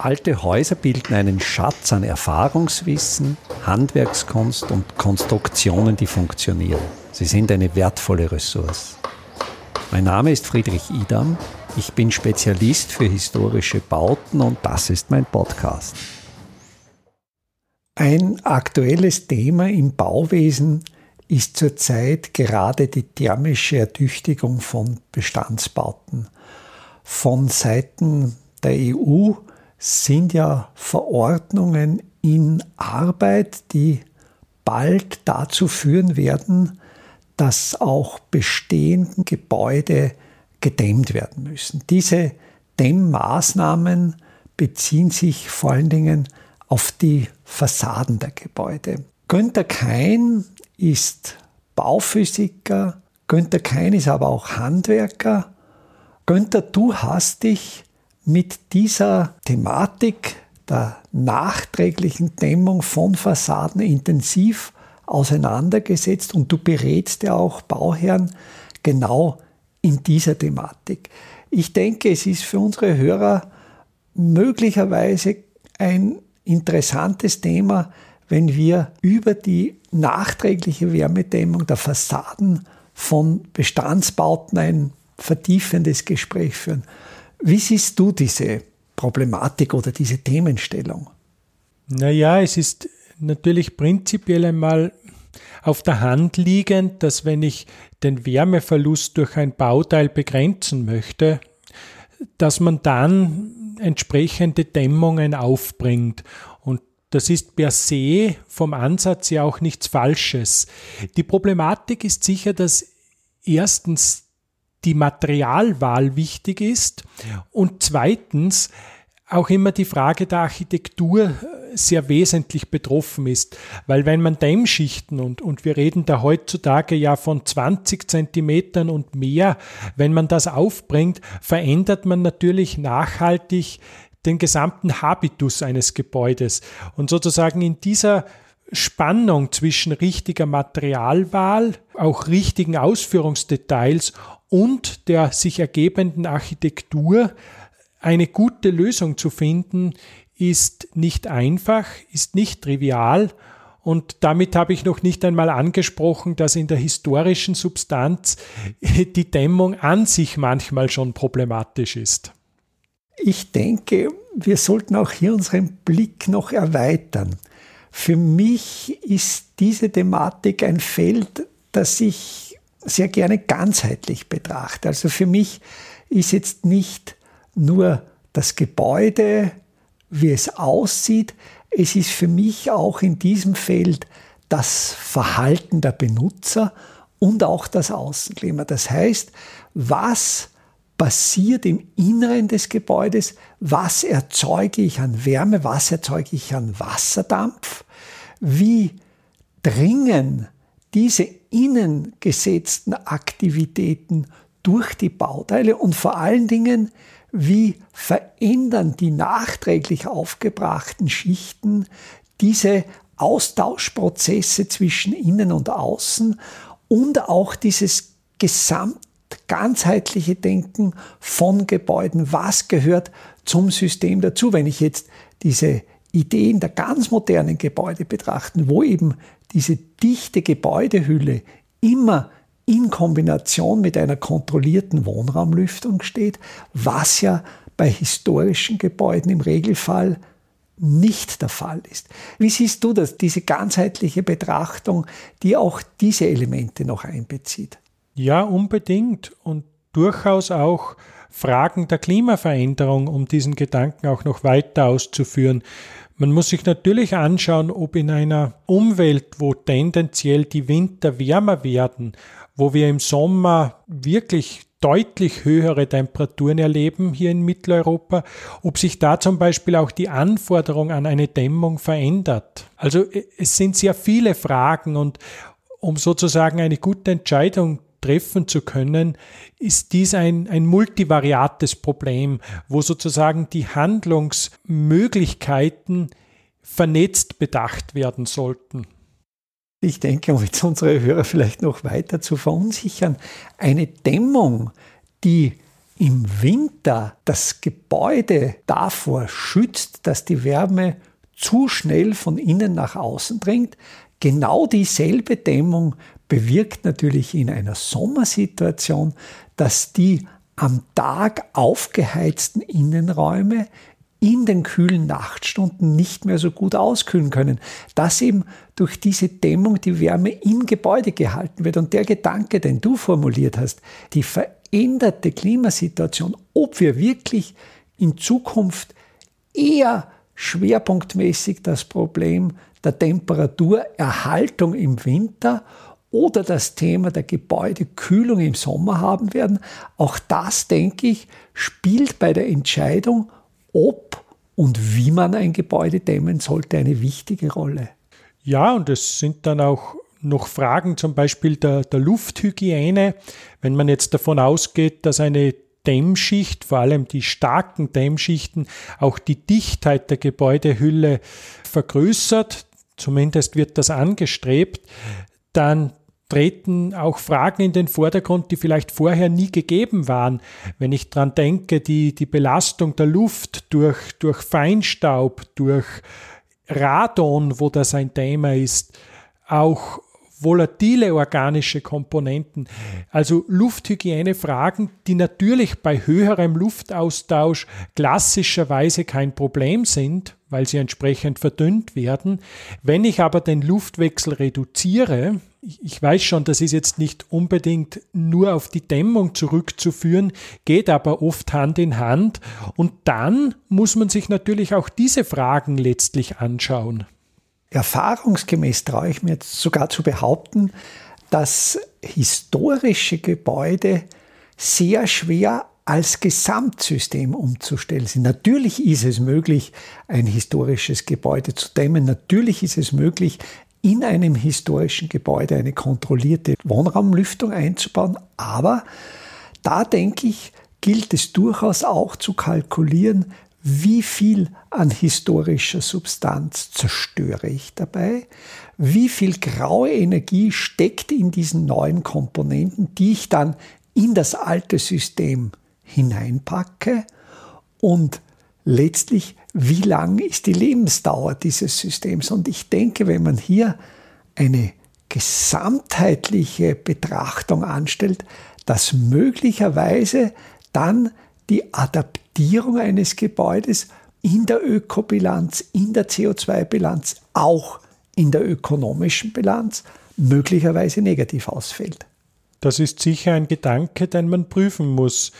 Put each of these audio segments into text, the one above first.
Alte Häuser bilden einen Schatz an Erfahrungswissen, Handwerkskunst und Konstruktionen, die funktionieren. Sie sind eine wertvolle Ressource. Mein Name ist Friedrich Idam. Ich bin Spezialist für historische Bauten und das ist mein Podcast. Ein aktuelles Thema im Bauwesen ist zurzeit gerade die thermische Ertüchtigung von Bestandsbauten. Von Seiten der EU sind ja Verordnungen in Arbeit, die bald dazu führen werden, dass auch bestehende Gebäude gedämmt werden müssen. Diese Dämmmaßnahmen beziehen sich vor allen Dingen auf die Fassaden der Gebäude. Günter Kein ist Bauphysiker, Günter Kein ist aber auch Handwerker. Günter, du hast dich mit dieser Thematik der nachträglichen Dämmung von Fassaden intensiv auseinandergesetzt und du berätst ja auch Bauherren genau in dieser Thematik. Ich denke, es ist für unsere Hörer möglicherweise ein interessantes Thema, wenn wir über die nachträgliche Wärmedämmung der Fassaden von Bestandsbauten ein vertiefendes Gespräch führen. Wie siehst du diese Problematik oder diese Themenstellung? Naja, es ist natürlich prinzipiell einmal auf der Hand liegend, dass wenn ich den Wärmeverlust durch ein Bauteil begrenzen möchte, dass man dann entsprechende Dämmungen aufbringt. Und das ist per se vom Ansatz ja auch nichts Falsches. Die Problematik ist sicher, dass erstens die Materialwahl wichtig ist. Und zweitens auch immer die Frage der Architektur äh, sehr wesentlich betroffen ist, weil wenn man Dämmschichten und, und wir reden da heutzutage ja von 20 Zentimetern und mehr, wenn man das aufbringt, verändert man natürlich nachhaltig den gesamten Habitus eines Gebäudes. Und sozusagen in dieser Spannung zwischen richtiger Materialwahl, auch richtigen Ausführungsdetails und der sich ergebenden Architektur eine gute Lösung zu finden, ist nicht einfach, ist nicht trivial und damit habe ich noch nicht einmal angesprochen, dass in der historischen Substanz die Dämmung an sich manchmal schon problematisch ist. Ich denke, wir sollten auch hier unseren Blick noch erweitern. Für mich ist diese Thematik ein Feld, das ich sehr gerne ganzheitlich betrachte. Also für mich ist jetzt nicht nur das Gebäude, wie es aussieht, es ist für mich auch in diesem Feld das Verhalten der Benutzer und auch das Außenklima. Das heißt, was passiert im Inneren des Gebäudes, was erzeuge ich an Wärme, was erzeuge ich an Wasserdampf, wie dringen diese innen gesetzten Aktivitäten durch die Bauteile und vor allen Dingen, wie verändern die nachträglich aufgebrachten Schichten diese Austauschprozesse zwischen innen und außen und auch dieses gesamt ganzheitliche Denken von Gebäuden. Was gehört zum System dazu? Wenn ich jetzt diese Ideen der ganz modernen Gebäude betrachten, wo eben diese dichte Gebäudehülle immer in Kombination mit einer kontrollierten Wohnraumlüftung steht, was ja bei historischen Gebäuden im Regelfall nicht der Fall ist. Wie siehst du das, diese ganzheitliche Betrachtung, die auch diese Elemente noch einbezieht? Ja, unbedingt und durchaus auch Fragen der Klimaveränderung, um diesen Gedanken auch noch weiter auszuführen. Man muss sich natürlich anschauen, ob in einer Umwelt, wo tendenziell die Winter wärmer werden, wo wir im Sommer wirklich deutlich höhere Temperaturen erleben hier in Mitteleuropa, ob sich da zum Beispiel auch die Anforderung an eine Dämmung verändert. Also es sind sehr viele Fragen und um sozusagen eine gute Entscheidung treffen zu können, ist dies ein, ein multivariates Problem, wo sozusagen die Handlungsmöglichkeiten vernetzt bedacht werden sollten. Ich denke, um jetzt unsere Hörer vielleicht noch weiter zu verunsichern, eine Dämmung, die im Winter das Gebäude davor schützt, dass die Wärme zu schnell von innen nach außen dringt, genau dieselbe Dämmung bewirkt natürlich in einer Sommersituation, dass die am Tag aufgeheizten Innenräume in den kühlen Nachtstunden nicht mehr so gut auskühlen können, dass eben durch diese Dämmung die Wärme im Gebäude gehalten wird. Und der Gedanke, den du formuliert hast, die veränderte Klimasituation, ob wir wirklich in Zukunft eher schwerpunktmäßig das Problem der Temperaturerhaltung im Winter oder das Thema der Gebäudekühlung im Sommer haben werden, auch das, denke ich, spielt bei der Entscheidung, ob und wie man ein Gebäude dämmen sollte, eine wichtige Rolle. Ja, und es sind dann auch noch Fragen zum Beispiel der, der Lufthygiene. Wenn man jetzt davon ausgeht, dass eine Dämmschicht, vor allem die starken Dämmschichten, auch die Dichtheit der Gebäudehülle vergrößert, zumindest wird das angestrebt, dann treten auch Fragen in den Vordergrund, die vielleicht vorher nie gegeben waren. Wenn ich daran denke, die, die Belastung der Luft durch, durch Feinstaub, durch Radon, wo das ein Thema ist, auch volatile organische Komponenten, also Lufthygienefragen, die natürlich bei höherem Luftaustausch klassischerweise kein Problem sind, weil sie entsprechend verdünnt werden. Wenn ich aber den Luftwechsel reduziere, ich weiß schon, das ist jetzt nicht unbedingt nur auf die Dämmung zurückzuführen, geht aber oft Hand in Hand. Und dann muss man sich natürlich auch diese Fragen letztlich anschauen. Erfahrungsgemäß traue ich mir sogar zu behaupten, dass historische Gebäude sehr schwer als Gesamtsystem umzustellen sind. Natürlich ist es möglich, ein historisches Gebäude zu dämmen. Natürlich ist es möglich, in einem historischen Gebäude eine kontrollierte Wohnraumlüftung einzubauen. Aber da denke ich, gilt es durchaus auch zu kalkulieren, wie viel an historischer Substanz zerstöre ich dabei, wie viel graue Energie steckt in diesen neuen Komponenten, die ich dann in das alte System hineinpacke und letztlich, wie lang ist die Lebensdauer dieses Systems. Und ich denke, wenn man hier eine gesamtheitliche Betrachtung anstellt, dass möglicherweise dann die Adaptierung eines Gebäudes in der Ökobilanz, in der CO2-Bilanz, auch in der ökonomischen Bilanz möglicherweise negativ ausfällt. Das ist sicher ein Gedanke, den man prüfen muss.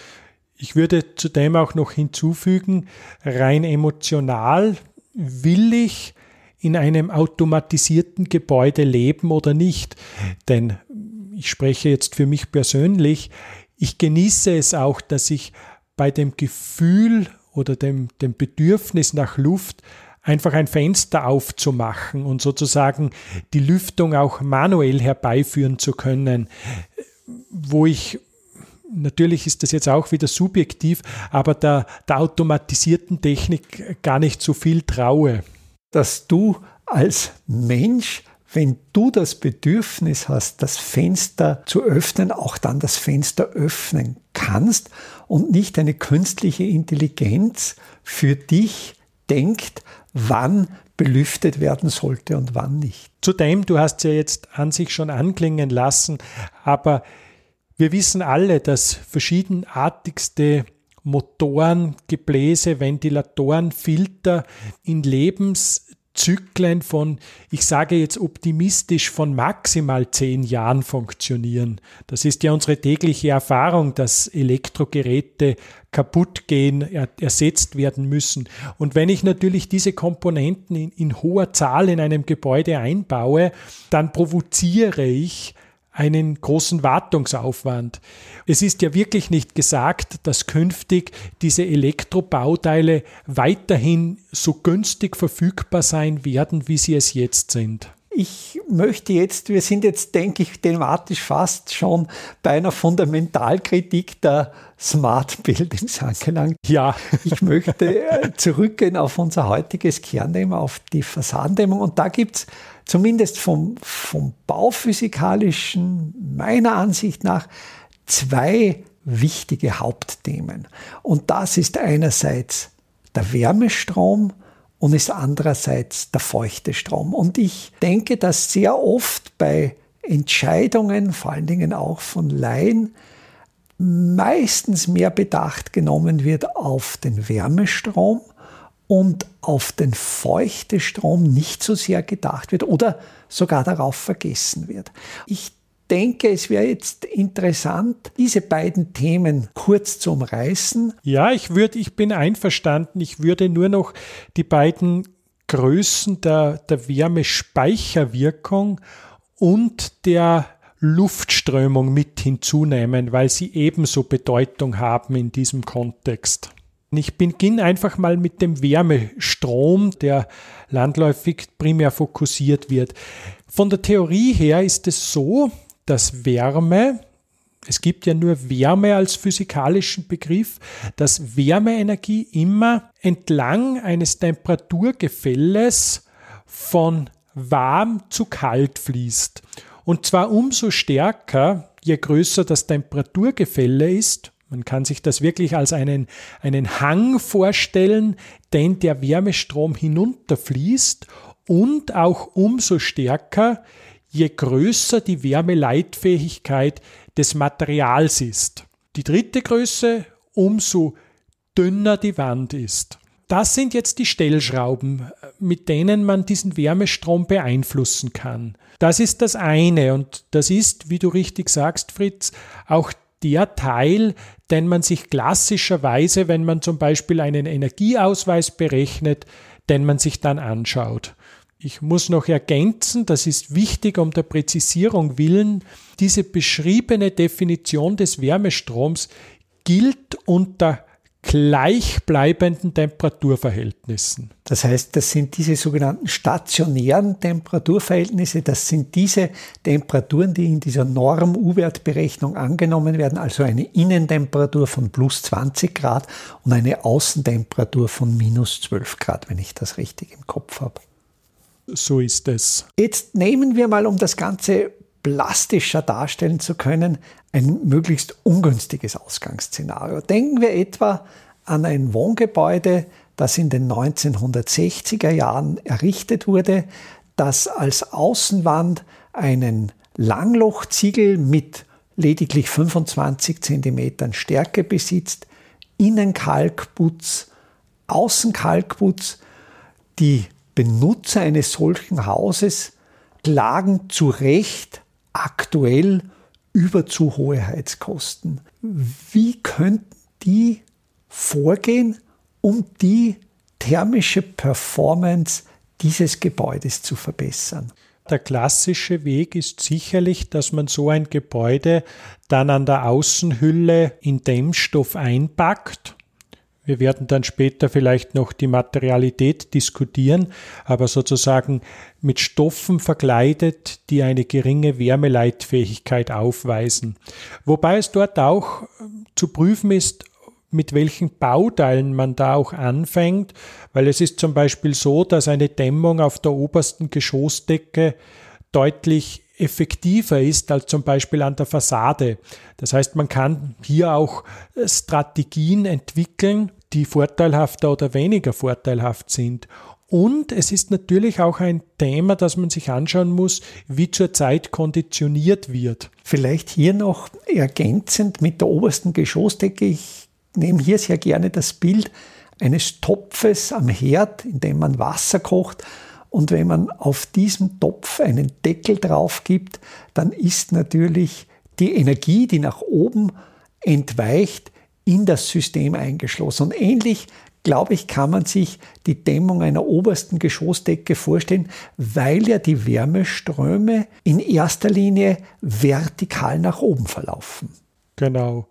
Ich würde zudem auch noch hinzufügen, rein emotional will ich in einem automatisierten Gebäude leben oder nicht. Denn ich spreche jetzt für mich persönlich, ich genieße es auch, dass ich bei dem Gefühl oder dem, dem Bedürfnis nach Luft einfach ein Fenster aufzumachen und sozusagen die Lüftung auch manuell herbeiführen zu können, wo ich natürlich ist das jetzt auch wieder subjektiv, aber der, der automatisierten Technik gar nicht so viel traue. Dass du als Mensch, wenn du das Bedürfnis hast, das Fenster zu öffnen, auch dann das Fenster öffnen kannst und nicht eine künstliche Intelligenz für dich denkt, wann belüftet werden sollte und wann nicht. Zudem, du hast ja jetzt an sich schon anklingen lassen, aber wir wissen alle, dass verschiedenartigste Motoren, Gebläse, Ventilatoren, Filter in Lebenszyklen von, ich sage jetzt optimistisch, von maximal zehn Jahren funktionieren. Das ist ja unsere tägliche Erfahrung, dass Elektrogeräte kaputt gehen, ersetzt werden müssen. Und wenn ich natürlich diese Komponenten in, in hoher Zahl in einem Gebäude einbaue, dann provoziere ich einen großen Wartungsaufwand. Es ist ja wirklich nicht gesagt, dass künftig diese Elektrobauteile weiterhin so günstig verfügbar sein werden, wie sie es jetzt sind. Ich möchte jetzt, wir sind jetzt, denke ich, thematisch fast schon bei einer Fundamentalkritik der Smart Buildings angelangt. Ja. Ich möchte äh, zurückgehen auf unser heutiges Kernthema, auf die Fassadendämmung. Und da gibt es zumindest vom, vom bauphysikalischen, meiner Ansicht nach, zwei wichtige Hauptthemen. Und das ist einerseits der Wärmestrom und ist andererseits der feuchte Strom. Und ich denke, dass sehr oft bei Entscheidungen, vor allen Dingen auch von Laien, meistens mehr Bedacht genommen wird auf den Wärmestrom und auf den Feuchtestrom nicht so sehr gedacht wird oder sogar darauf vergessen wird. Ich denke, es wäre jetzt interessant, diese beiden Themen kurz zu umreißen. Ja, ich würde, ich bin einverstanden. Ich würde nur noch die beiden Größen der, der Wärmespeicherwirkung und der Luftströmung mit hinzunehmen, weil sie ebenso Bedeutung haben in diesem Kontext. Ich beginne einfach mal mit dem Wärmestrom, der landläufig primär fokussiert wird. Von der Theorie her ist es so, dass Wärme, es gibt ja nur Wärme als physikalischen Begriff, dass Wärmeenergie immer entlang eines Temperaturgefälles von warm zu kalt fließt. Und zwar umso stärker, je größer das Temperaturgefälle ist. Man kann sich das wirklich als einen, einen Hang vorstellen, den der Wärmestrom hinunterfließt und auch umso stärker, je größer die Wärmeleitfähigkeit des Materials ist. Die dritte Größe, umso dünner die Wand ist. Das sind jetzt die Stellschrauben, mit denen man diesen Wärmestrom beeinflussen kann. Das ist das eine und das ist, wie du richtig sagst, Fritz, auch der Teil, den man sich klassischerweise, wenn man zum Beispiel einen Energieausweis berechnet, den man sich dann anschaut. Ich muss noch ergänzen, das ist wichtig um der Präzisierung willen, diese beschriebene Definition des Wärmestroms gilt unter gleichbleibenden Temperaturverhältnissen. Das heißt, das sind diese sogenannten stationären Temperaturverhältnisse, das sind diese Temperaturen, die in dieser Norm-U-Wertberechnung angenommen werden, also eine Innentemperatur von plus 20 Grad und eine Außentemperatur von minus 12 Grad, wenn ich das richtig im Kopf habe. So ist es. Jetzt nehmen wir mal, um das Ganze plastischer darstellen zu können, ein möglichst ungünstiges Ausgangsszenario. Denken wir etwa an ein Wohngebäude, das in den 1960er Jahren errichtet wurde, das als Außenwand einen Langlochziegel mit lediglich 25 cm Stärke besitzt, Innenkalkputz, Außenkalkputz. Die Benutzer eines solchen Hauses klagen zu Recht aktuell über zu hohe Heizkosten. Wie könnten die vorgehen, um die thermische Performance dieses Gebäudes zu verbessern? Der klassische Weg ist sicherlich, dass man so ein Gebäude dann an der Außenhülle in Dämmstoff einpackt wir werden dann später vielleicht noch die Materialität diskutieren, aber sozusagen mit Stoffen verkleidet, die eine geringe Wärmeleitfähigkeit aufweisen. Wobei es dort auch ähm, zu prüfen ist, mit welchen Bauteilen man da auch anfängt, weil es ist zum Beispiel so, dass eine Dämmung auf der obersten Geschossdecke deutlich effektiver ist als zum Beispiel an der Fassade. Das heißt, man kann hier auch äh, Strategien entwickeln, die vorteilhafter oder weniger vorteilhaft sind. Und es ist natürlich auch ein Thema, das man sich anschauen muss, wie zurzeit konditioniert wird. Vielleicht hier noch ergänzend mit der obersten Geschossdecke. Ich nehme hier sehr gerne das Bild eines Topfes am Herd, in dem man Wasser kocht. Und wenn man auf diesem Topf einen Deckel drauf gibt, dann ist natürlich die Energie, die nach oben entweicht, in das System eingeschlossen. Und ähnlich, glaube ich, kann man sich die Dämmung einer obersten Geschossdecke vorstellen, weil ja die Wärmeströme in erster Linie vertikal nach oben verlaufen. Genau.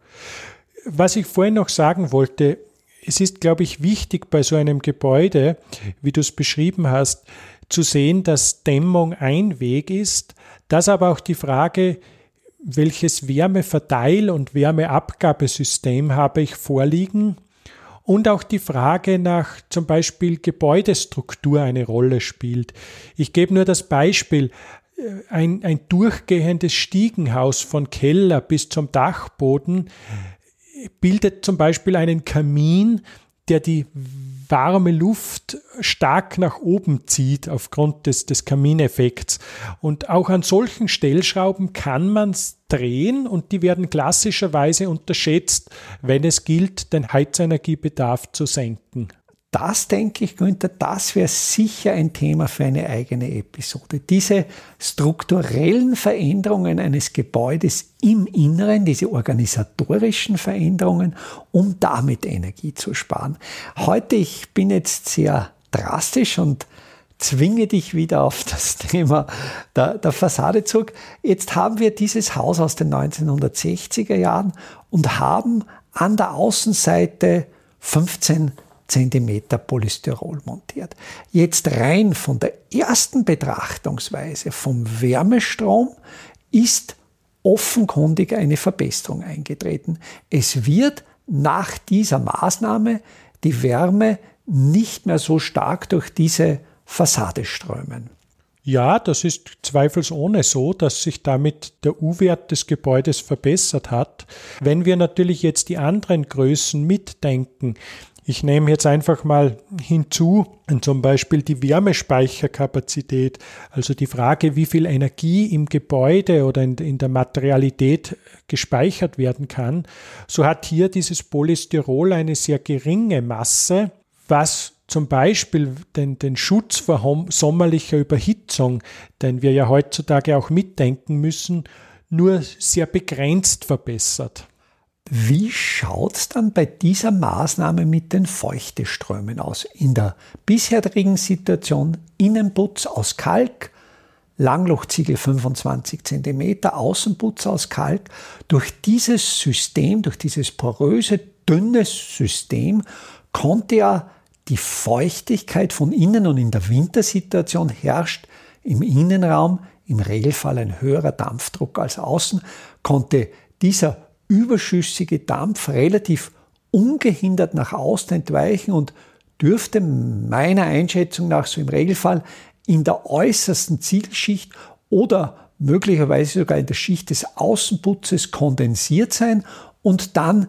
Was ich vorhin noch sagen wollte, es ist, glaube ich, wichtig bei so einem Gebäude, wie du es beschrieben hast, zu sehen, dass Dämmung ein Weg ist, dass aber auch die Frage, welches Wärmeverteil- und Wärmeabgabesystem habe ich vorliegen und auch die Frage nach zum Beispiel Gebäudestruktur eine Rolle spielt. Ich gebe nur das Beispiel, äh, ein, ein durchgehendes Stiegenhaus von Keller bis zum Dachboden bildet zum Beispiel einen Kamin, der die warme Luft stark nach oben zieht aufgrund des, des Kamineffekts. Und auch an solchen Stellschrauben kann man drehen und die werden klassischerweise unterschätzt, wenn es gilt, den Heizenergiebedarf zu senken das denke ich, Günther, das wäre sicher ein Thema für eine eigene Episode. Diese strukturellen Veränderungen eines Gebäudes im Inneren, diese organisatorischen Veränderungen, um damit Energie zu sparen. Heute, ich bin jetzt sehr drastisch und zwinge dich wieder auf das Thema der, der Fassade zurück. Jetzt haben wir dieses Haus aus den 1960er Jahren und haben an der Außenseite 15 Zentimeter Polystyrol montiert. Jetzt rein von der ersten Betrachtungsweise vom Wärmestrom ist offenkundig eine Verbesserung eingetreten. Es wird nach dieser Maßnahme die Wärme nicht mehr so stark durch diese Fassade strömen. Ja, das ist zweifelsohne so, dass sich damit der U-Wert des Gebäudes verbessert hat. Wenn wir natürlich jetzt die anderen Größen mitdenken, ich nehme jetzt einfach mal hinzu, zum Beispiel die Wärmespeicherkapazität, also die Frage, wie viel Energie im Gebäude oder in, in, der Materialität gespeichert werden kann. So hat hier dieses Polystyrol eine sehr geringe Masse, was zum Beispiel den, den Schutz vor sommerlicher Überhitzung, den wir ja heutzutage auch mitdenken müssen, nur sehr begrenzt verbessert. Wie schaut es dann bei dieser Maßnahme mit den Feuchteströmen aus? In der bisherigen Situation Innenputz aus Kalk, Langlochziegel 25 cm, Außenputz aus Kalk. Durch dieses System, durch dieses poröse, dünne System konnte ja die Feuchtigkeit von innen und in der Wintersituation herrscht im Innenraum im Regelfall ein höherer Dampfdruck als außen, konnte dieser überschüssige Dampf relativ ungehindert nach außen entweichen und dürfte meiner Einschätzung nach so im Regelfall in der äußersten Zielschicht oder möglicherweise sogar in der Schicht des Außenputzes kondensiert sein und dann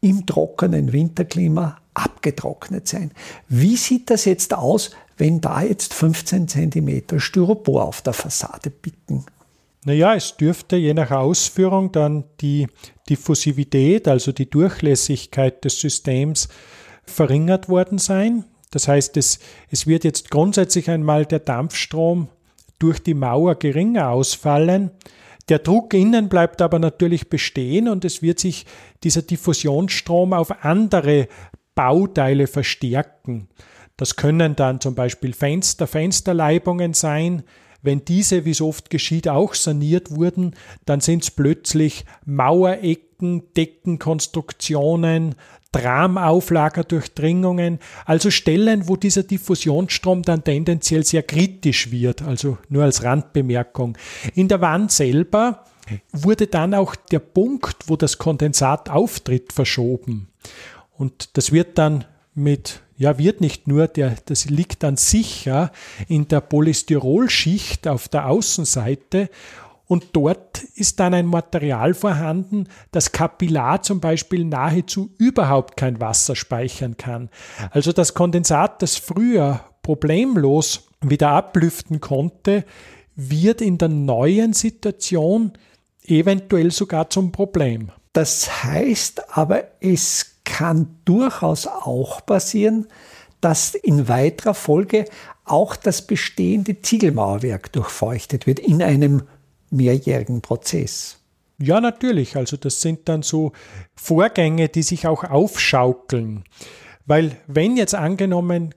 im trockenen Winterklima abgetrocknet sein. Wie sieht das jetzt aus, wenn da jetzt 15 cm Styropor auf der Fassade bieten? Naja, es dürfte je nach Ausführung dann die Diffusivität, also die Durchlässigkeit des Systems, verringert worden sein. Das heißt, es, es wird jetzt grundsätzlich einmal der Dampfstrom durch die Mauer geringer ausfallen. Der Druck innen bleibt aber natürlich bestehen und es wird sich dieser Diffusionsstrom auf andere Bauteile verstärken. Das können dann zum Beispiel Fenster, Fensterleibungen sein, wenn diese, wie so oft geschieht, auch saniert wurden, dann sind es plötzlich Mauerecken, Deckenkonstruktionen, Tramauflagerdurchdringungen, also Stellen, wo dieser Diffusionsstrom dann tendenziell sehr kritisch wird, also nur als Randbemerkung. In der Wand selber wurde dann auch der Punkt, wo das Kondensat auftritt, verschoben. Und das wird dann mit ja, wird nicht nur, der, das liegt dann sicher in der Polystyrolschicht auf der Außenseite und dort ist dann ein Material vorhanden, das kapillar zum Beispiel nahezu überhaupt kein Wasser speichern kann. Also das Kondensat, das früher problemlos wieder ablüften konnte, wird in der neuen Situation eventuell sogar zum Problem. Das heißt aber, es kann durchaus auch passieren, dass in weiterer Folge auch das bestehende Ziegelmauerwerk durchfeuchtet wird in einem mehrjährigen Prozess. Ja, natürlich. Also das sind dann so Vorgänge, die sich auch aufschaukeln. Weil wenn jetzt angenommen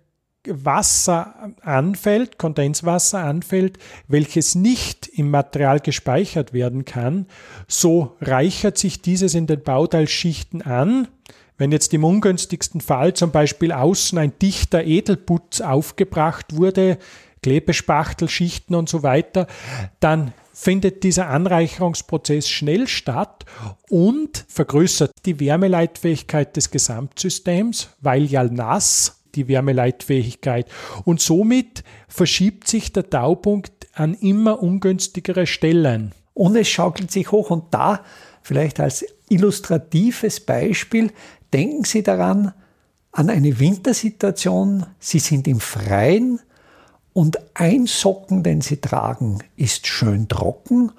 Wasser anfällt, Kondenswasser anfällt, welches nicht im Material gespeichert werden kann, so reichert sich dieses in den Bauteilschichten an. Wenn jetzt im ungünstigsten Fall zum Beispiel außen ein dichter Edelputz aufgebracht wurde, Klebespachtelschichten und so weiter, dann findet dieser Anreicherungsprozess schnell statt und vergrößert die Wärmeleitfähigkeit des Gesamtsystems, weil ja nass die Wärmeleitfähigkeit. Und somit verschiebt sich der Taupunkt an immer ungünstigere Stellen. Und es schaukelt sich hoch und da vielleicht als illustratives Beispiel, denken Sie daran, an eine Wintersituation, Sie sind im Freien und ein Socken, den Sie tragen, ist schön trocken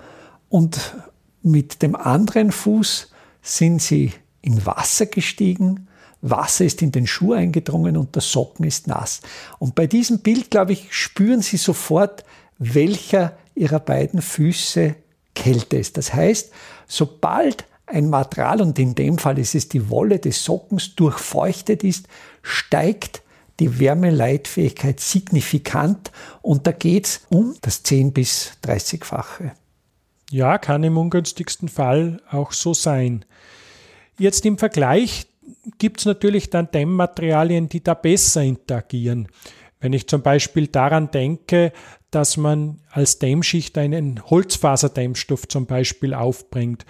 und mit dem anderen Fuß sind Sie in Wasser gestiegen, Wasser ist in den Schuh eingedrungen und der Socken ist nass. Und bei diesem Bild, glaube ich, spüren Sie sofort, welcher Ihrer beiden Füße Kälte ist. Das heißt, sobald ein Material, und in dem Fall ist es die Wolle des Sockens, durchfeuchtet ist, steigt die Wärmeleitfähigkeit signifikant und da geht es um das 10 bis 30-fache. Ja, kann im ungünstigsten Fall auch so sein. Jetzt im Vergleich gibt es natürlich dann Dämmmaterialien, die da besser interagieren. Wenn ich zum Beispiel daran denke, dass man als Dämmschicht einen Holzfaserdämmstoff zum Beispiel aufbringt.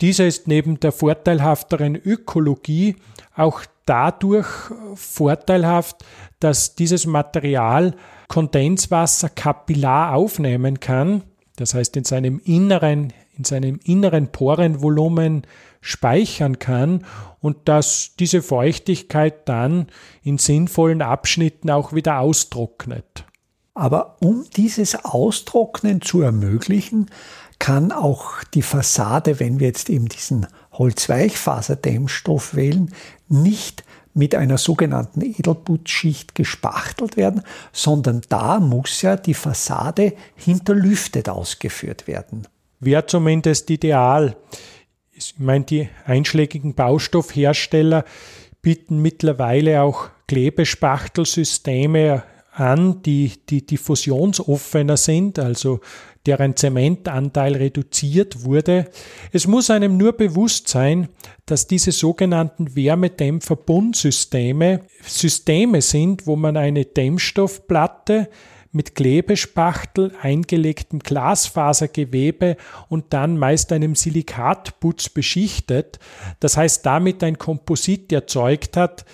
Dieser ist neben der vorteilhafteren Ökologie auch dadurch vorteilhaft, dass dieses Material Kondenswasser kapillar aufnehmen kann, das heißt in seinem inneren, in seinem inneren Porenvolumen speichern kann und dass diese Feuchtigkeit dann in sinnvollen Abschnitten auch wieder austrocknet. Aber um dieses Austrocknen zu ermöglichen, kann auch die Fassade, wenn wir jetzt eben diesen Holzweichfaserdämmstoff wählen, nicht mit einer sogenannten Edelputzschicht gespachtelt werden, sondern da muss ja die Fassade hinterlüftet ausgeführt werden. Wäre zumindest ideal. Ich meine, die einschlägigen Baustoffhersteller bieten mittlerweile auch Klebespachtelsysteme an, die, die diffusionsoffener sind, also deren Zementanteil reduziert wurde. Es muss einem nur bewusst sein, dass diese sogenannten Wärmedämmverbundsysteme Systeme sind, wo man eine Dämmstoffplatte mit Klebespachtel, eingelegtem Glasfasergewebe und dann meist einem Silikatputz beschichtet. Das heißt, damit ein Komposit erzeugt hat,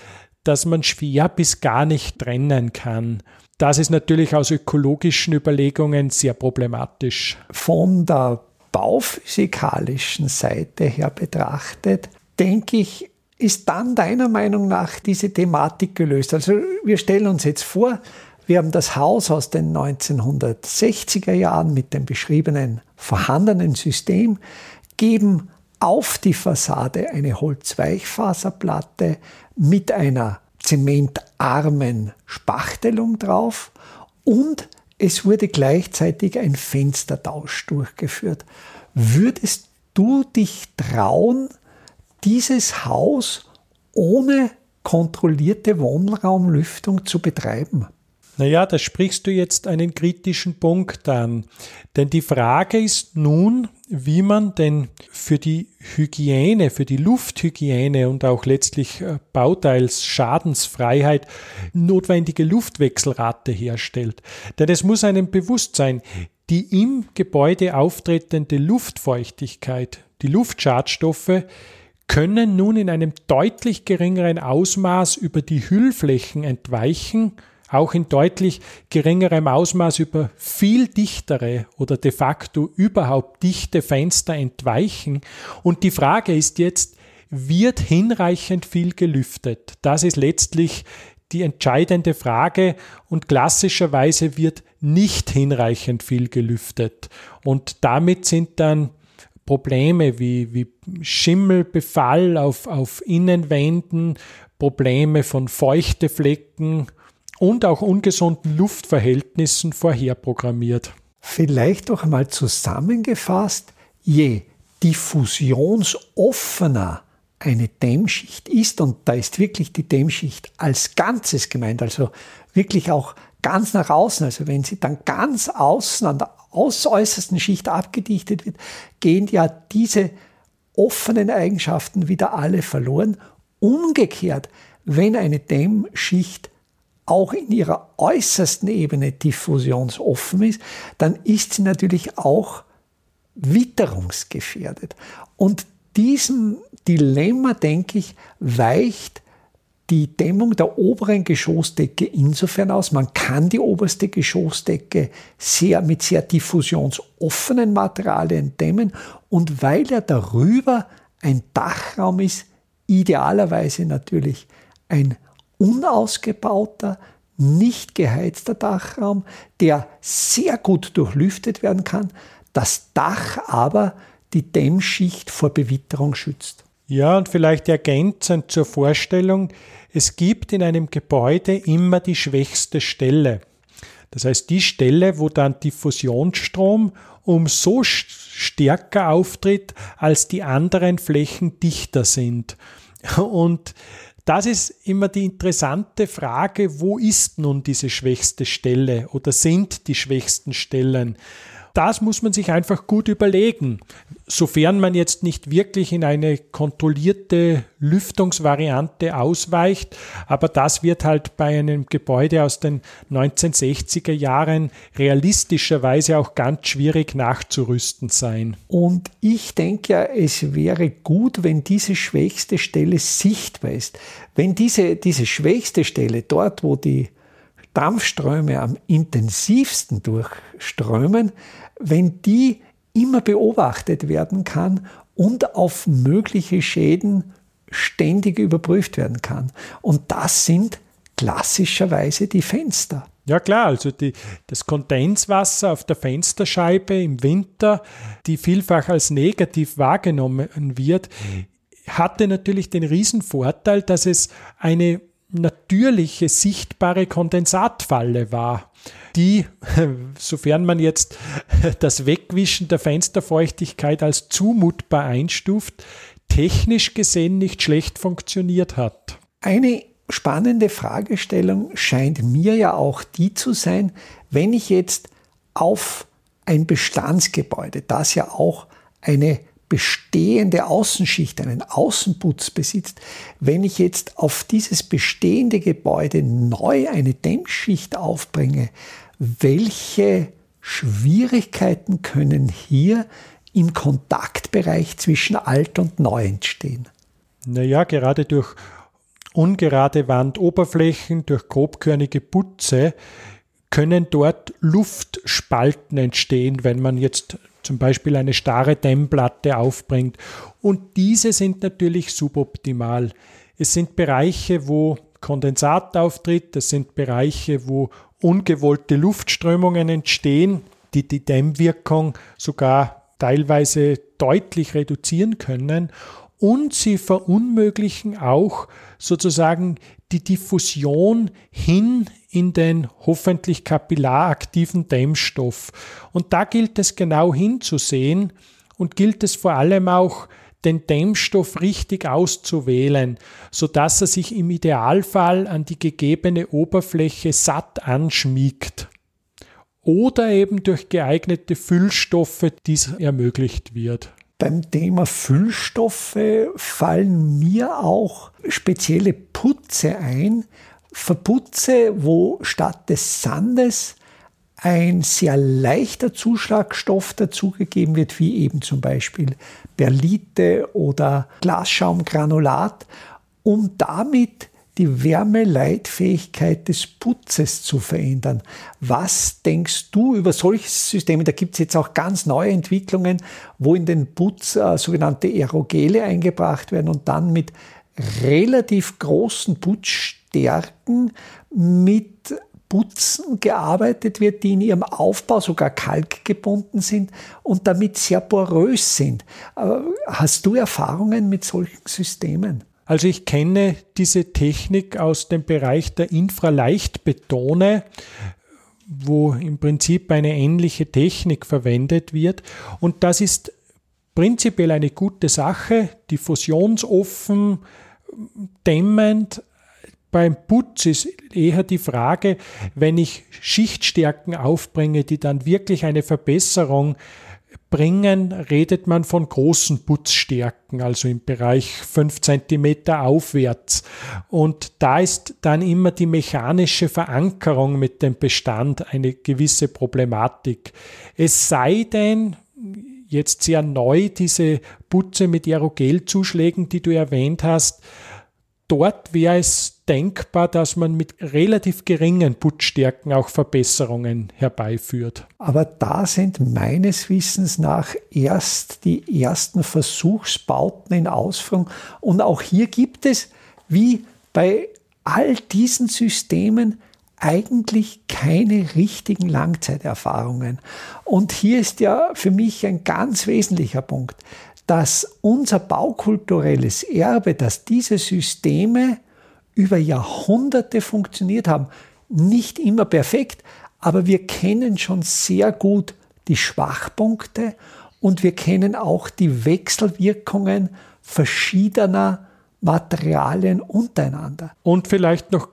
das man schwer bis gar nicht trennen kann. Das ist natürlich aus ökologischen Überlegungen sehr problematisch. Von der bauphysikalischen Seite her betrachtet, denke ich, ist dann deiner Meinung nach diese Thematik gelöst? Also wir stellen uns jetzt vor, wir haben das Haus aus den 1960er Jahren mit dem beschriebenen vorhandenen System, geben auf die Fassade eine Holzweichfaserplatte mit einer zementarmen Spachtelung drauf und es wurde gleichzeitig ein Fenstertausch durchgeführt. Würdest du dich trauen, dieses Haus ohne kontrollierte Wohnraumlüftung zu betreiben? Naja, da sprichst du jetzt einen kritischen Punkt an. Denn die Frage ist nun, wie man denn für die Hygiene, für die Lufthygiene und auch letztlich äh, Bauteilsschadensfreiheit notwendige Luftwechselrate herstellt. Denn es muss einem bewusst sein, die im Gebäude auftretende Luftfeuchtigkeit, die Luftschadstoffe, können nun in einem deutlich geringeren Ausmaß über die Hüllflächen entweichen auch in deutlich geringerem Ausmaß über viel dichtere oder de facto überhaupt dichte Fenster entweichen. Und die Frage ist jetzt, wird hinreichend viel gelüftet? Das ist letztlich die entscheidende Frage und klassischerweise wird nicht hinreichend viel gelüftet. Und damit sind dann Probleme wie, wie Schimmelbefall auf, auf Innenwänden, Probleme von Feuchteflecken und auch ungesunden Luftverhältnissen vorherprogrammiert. Vielleicht noch einmal zusammengefasst, je diffusionsoffener eine Dämmschicht ist, und da ist wirklich die Dämmschicht als Ganzes gemeint, also wirklich auch ganz nach außen, also wenn sie dann ganz außen an der äußersten Schicht abgedichtet wird, gehen ja diese offenen Eigenschaften wieder alle verloren. Umgekehrt, wenn eine Dämmschicht auch in ihrer äußersten Ebene diffusionsoffen ist, dann ist sie natürlich auch witterungsgefährdet. Und diesem Dilemma, denke ich, weicht die Dämmung der oberen Geschossdecke insofern aus, man kann die oberste Geschossdecke sehr, mit sehr diffusionsoffenen Materialien dämmen und weil ja darüber ein Dachraum ist, idealerweise natürlich ein unausgebauter, nicht geheizter Dachraum, der sehr gut durchlüftet werden kann, das Dach aber die Dämmschicht vor Bewitterung schützt. Ja, und vielleicht ergänzend zur Vorstellung, es gibt in einem Gebäude immer die schwächste Stelle. Das heißt, die Stelle, wo dann Diffusionsstrom umso stärker auftritt, als die anderen Flächen dichter sind. Und das ist immer die interessante Frage, wo ist nun diese schwächste Stelle oder sind die schwächsten Stellen? Das muss man sich einfach gut überlegen. Sofern man jetzt nicht wirklich in eine kontrollierte Lüftungsvariante ausweicht, aber das wird halt bei einem Gebäude aus den 1960er Jahren realistischerweise auch ganz schwierig nachzurüsten sein. Und ich denke ja, es wäre gut, wenn diese schwächste Stelle sichtbar ist. Wenn diese, diese schwächste Stelle dort, wo die Dampfströme am intensivsten durchströmen, wenn die immer beobachtet werden kann und auf mögliche Schäden ständig überprüft werden kann. Und das sind klassischerweise die Fenster. Ja klar, also die, das Kondenswasser auf der Fensterscheibe im Winter, die vielfach als negativ wahrgenommen wird, hatte natürlich den Riesenvorteil, dass es eine natürliche, sichtbare Kondensatfalle war, die, sofern man jetzt das Wegwischen der Fensterfeuchtigkeit als zumutbar einstuft, technisch gesehen nicht schlecht funktioniert hat. Eine spannende Fragestellung scheint mir ja auch die zu sein, wenn ich jetzt auf ein Bestandsgebäude, das ja auch eine bestehende Außenschicht, einen Außenputz besitzt, wenn ich jetzt auf dieses bestehende Gebäude neu eine Dämmschicht aufbringe, welche Schwierigkeiten können hier im Kontaktbereich zwischen alt und neu entstehen? Naja, gerade durch ungerade Wandoberflächen, durch grobkörnige Putze können dort Luftspalten entstehen, wenn man jetzt zum Beispiel eine starre Dämmplatte aufbringt. Und diese sind natürlich suboptimal. Es sind Bereiche, wo Kondensat auftritt, es sind Bereiche, wo ungewollte Luftströmungen entstehen, die die Dämmwirkung sogar teilweise deutlich reduzieren können und sie verunmöglichen auch sozusagen die Diffusion hin in den hoffentlich kapillaraktiven Dämmstoff. Und da gilt es genau hinzusehen und gilt es vor allem auch, den Dämmstoff richtig auszuwählen, sodass er sich im Idealfall an die gegebene Oberfläche satt anschmiegt oder eben durch geeignete Füllstoffe dies ermöglicht wird. Beim Thema Füllstoffe fallen mir auch spezielle Putze ein, Verputze, wo statt des Sandes ein sehr leichter Zuschlagstoff dazugegeben wird, wie eben zum Beispiel Perlite oder Glasschaumgranulat, um damit die Wärmeleitfähigkeit des Putzes zu verändern. Was denkst du über solche Systeme? Da gibt es jetzt auch ganz neue Entwicklungen, wo in den Putz äh, sogenannte Aerogele eingebracht werden und dann mit relativ großen Putzstärken mit Putzen gearbeitet wird, die in ihrem Aufbau sogar kalkgebunden sind und damit sehr porös sind. Hast du Erfahrungen mit solchen Systemen? Also ich kenne diese Technik aus dem Bereich der Infraleichtbetone, wo im Prinzip eine ähnliche Technik verwendet wird. Und das ist prinzipiell eine gute Sache, diffusionsoffen, dämmend. Beim Putz ist eher die Frage, wenn ich Schichtstärken aufbringe, die dann wirklich eine Verbesserung bringen, redet man von großen Putzstärken, also im Bereich 5 cm aufwärts. Und da ist dann immer die mechanische Verankerung mit dem Bestand eine gewisse Problematik. Es sei denn, jetzt sehr neu diese Putze mit Aerogelzuschlägen, die du erwähnt hast, dort wäre es denkbar, dass man mit relativ geringen Putzstärken auch Verbesserungen herbeiführt. Aber da sind meines Wissens nach erst die ersten Versuchsbauten in Ausführung. Und auch hier gibt es, wie bei all diesen Systemen, eigentlich keine richtigen Langzeiterfahrungen. Und hier ist ja für mich ein ganz wesentlicher Punkt dass unser baukulturelles Erbe, dass diese Systeme über Jahrhunderte funktioniert haben, nicht immer perfekt, aber wir kennen schon sehr gut die Schwachpunkte und wir kennen auch die Wechselwirkungen verschiedener Materialien untereinander. Und vielleicht noch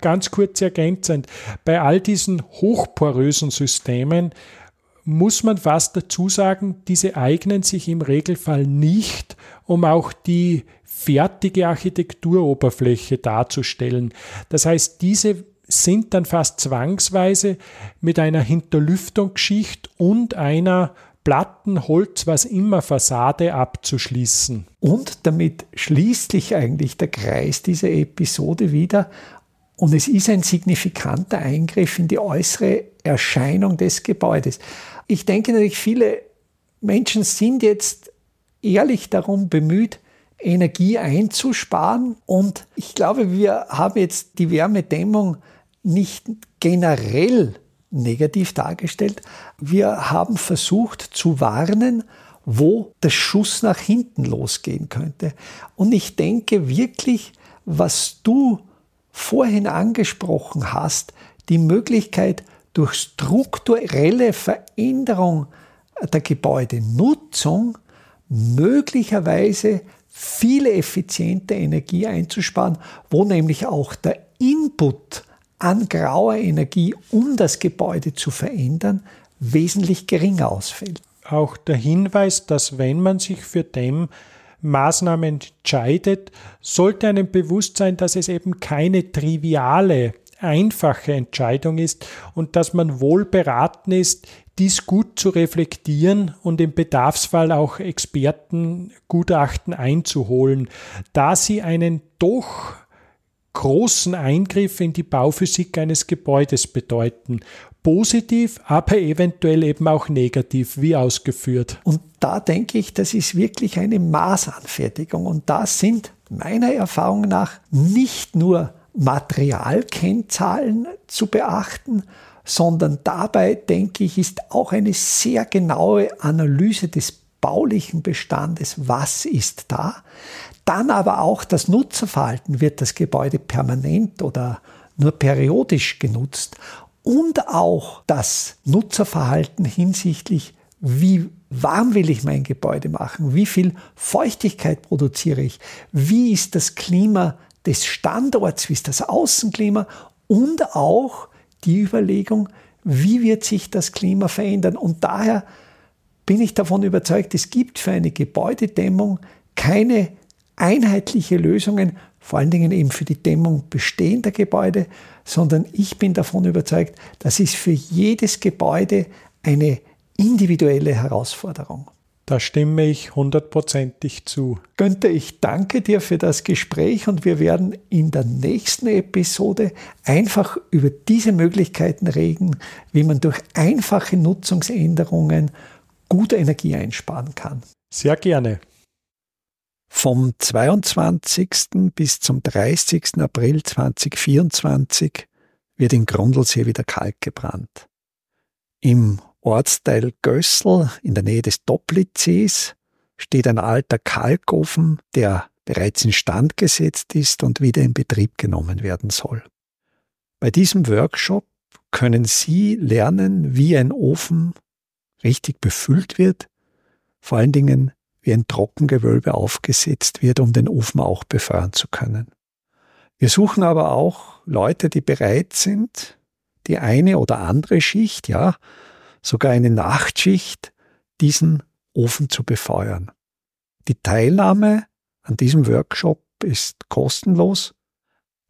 ganz kurz ergänzend, bei all diesen hochporösen Systemen muss man fast dazu sagen, diese eignen sich im Regelfall nicht, um auch die fertige Architekturoberfläche darzustellen. Das heißt, diese sind dann fast zwangsweise mit einer Hinterlüftungsschicht und einer Platten, Holz, was immer Fassade abzuschließen. Und damit schließt sich eigentlich der Kreis dieser Episode wieder. Und es ist ein signifikanter Eingriff in die äußere Erscheinung des Gebäudes. Ich denke natürlich, viele Menschen sind jetzt ehrlich darum bemüht, Energie einzusparen. Und ich glaube, wir haben jetzt die Wärmedämmung nicht generell negativ dargestellt. Wir haben versucht zu warnen, wo der Schuss nach hinten losgehen könnte. Und ich denke wirklich, was du vorhin angesprochen hast, die Möglichkeit, durch strukturelle Veränderung der Gebäudenutzung möglicherweise viele effiziente Energie einzusparen, wo nämlich auch der Input an grauer Energie, um das Gebäude zu verändern, wesentlich geringer ausfällt. Auch der Hinweis, dass wenn man sich für dem Maßnahmen entscheidet, sollte einem bewusst sein, dass es eben keine triviale einfache Entscheidung ist und dass man wohl beraten ist, dies gut zu reflektieren und im Bedarfsfall auch Expertengutachten einzuholen, da sie einen doch großen Eingriff in die Bauphysik eines Gebäudes bedeuten. Positiv, aber eventuell eben auch negativ, wie ausgeführt. Und da denke ich, das ist wirklich eine Maßanfertigung. Und da sind meiner Erfahrung nach nicht nur Materialkennzahlen zu beachten, sondern dabei, denke ich, ist auch eine sehr genaue Analyse des baulichen Bestandes, was ist da. Dann aber auch das Nutzerverhalten, wird das Gebäude permanent oder nur periodisch genutzt und auch das Nutzerverhalten hinsichtlich, wie warm will ich mein Gebäude machen, wie viel Feuchtigkeit produziere ich, wie ist das Klima des Standorts, wie ist das Außenklima und auch die Überlegung, wie wird sich das Klima verändern. Und daher bin ich davon überzeugt, es gibt für eine Gebäudedämmung keine einheitliche Lösungen, vor allen Dingen eben für die Dämmung bestehender Gebäude, sondern ich bin davon überzeugt, das ist für jedes Gebäude eine individuelle Herausforderung. Da stimme ich hundertprozentig zu. Günther, ich danke dir für das Gespräch und wir werden in der nächsten Episode einfach über diese Möglichkeiten reden, wie man durch einfache Nutzungsänderungen gute Energie einsparen kann. Sehr gerne. Vom 22. bis zum 30. April 2024 wird in Grundlsee wieder Kalk gebrannt. Im Ortsteil Gössel in der Nähe des Doplitzsees steht ein alter Kalkofen, der bereits instand gesetzt ist und wieder in Betrieb genommen werden soll. Bei diesem Workshop können Sie lernen, wie ein Ofen richtig befüllt wird, vor allen Dingen wie ein Trockengewölbe aufgesetzt wird, um den Ofen auch befeuern zu können. Wir suchen aber auch Leute, die bereit sind, die eine oder andere Schicht, ja, sogar eine Nachtschicht, diesen Ofen zu befeuern. Die Teilnahme an diesem Workshop ist kostenlos.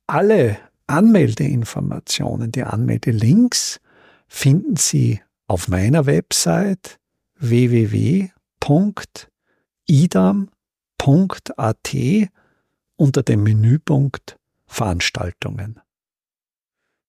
Alle Anmeldeinformationen, die Anmeldelinks finden Sie auf meiner Website www.idam.at unter dem Menüpunkt Veranstaltungen.